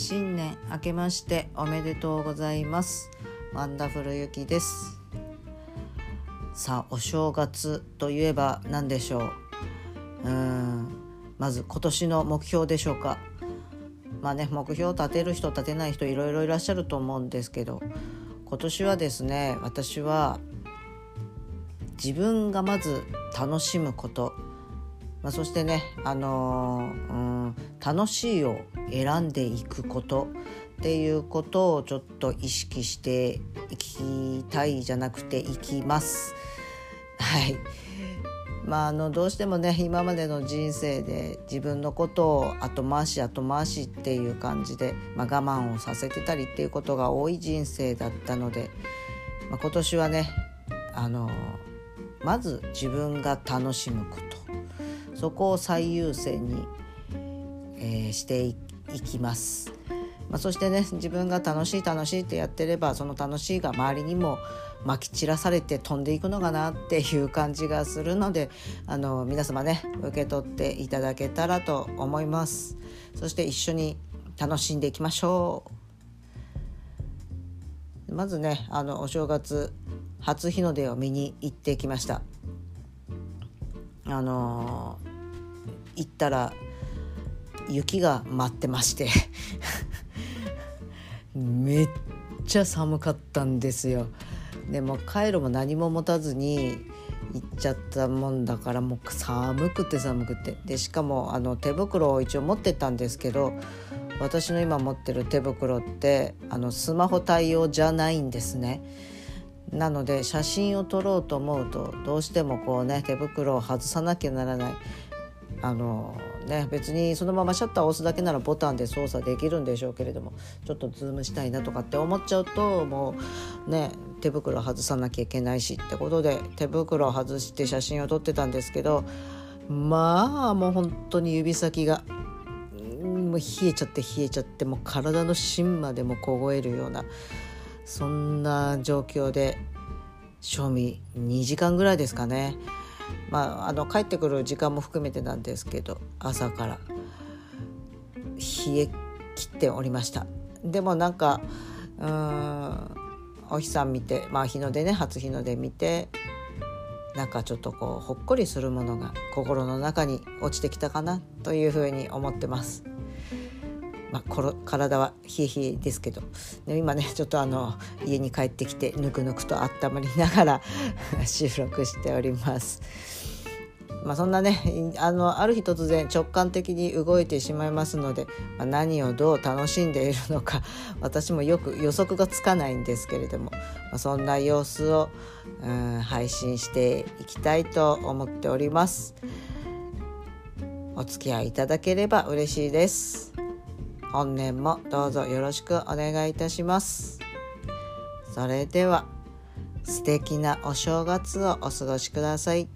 新年明けましておめでとうございます。ワンダフルゆきです。さあお正月といえば何でしょう？うんまず今年の目標でしょうか？まあね目標を立てる人立てない人いろいろいらっしゃると思うんですけど今年はですね私は自分がまず楽しむことまあ、そしてね、あのー、うん、楽しいを選んでいくことっていうことをちょっと意識していきたいじゃなくていきます。はいまあ、あのどうしてもね今までの人生で自分のことを後回し後回しっていう感じで、まあ、我慢をさせてたりっていうことが多い人生だったので、まあ、今年はねあのまず自分が楽しむことそこを最優先に、えー、していきます。まあ、そしてね自分が楽しい楽しいってやってればその楽しいが周りにもまき散らされて飛んでいくのかなっていう感じがするのであの皆様ね受け取っていただけたらと思います。そして一緒に楽しんでいきましょう。まずねあのお正月初日の出を見に行ってきました。あの行ったら雪が待ってまして。めっちゃ寒かったんですよ。でもカイロも何も持たずに行っちゃったもんだからもう寒くて寒くて。でしかもあの手袋を一応持ってたんですけど私の今持ってる手袋ってあのスマホ対応じゃないんですね。なので写真を撮ろうと思うとどうしてもこうね手袋を外さなきゃならない。あのね別にそのままシャッターを押すだけならボタンで操作できるんでしょうけれどもちょっとズームしたいなとかって思っちゃうともうね手袋外さなきゃいけないしってことで手袋を外して写真を撮ってたんですけどまあもう本当に指先がもう冷えちゃって冷えちゃってもう体の芯までも凍えるようなそんな状況で賞味2時間ぐらいですかね。まあ、あの帰ってくる時間も含めてなんですけど朝から冷え切っておりましたでもなんかうんお日さん見てまあ日の出ね初日の出見てなんかちょっとこうほっこりするものが心の中に落ちてきたかなというふうに思ってます。まあ、体は冷え冷えですけど今ねちょっとあの家に帰ってきてぬくぬくと温まりながら 収録しております。まあ、そんなねあのある日突然直感的に動いてしまいますので、まあ、何をどう楽しんでいるのか私もよく予測がつかないんですけれども、まあ、そんな様子を、うん、配信していきたいと思っております。お付き合いいただければ嬉しいです。本年もどうぞよろしくお願いいたします。それでは素敵なお正月をお過ごしください。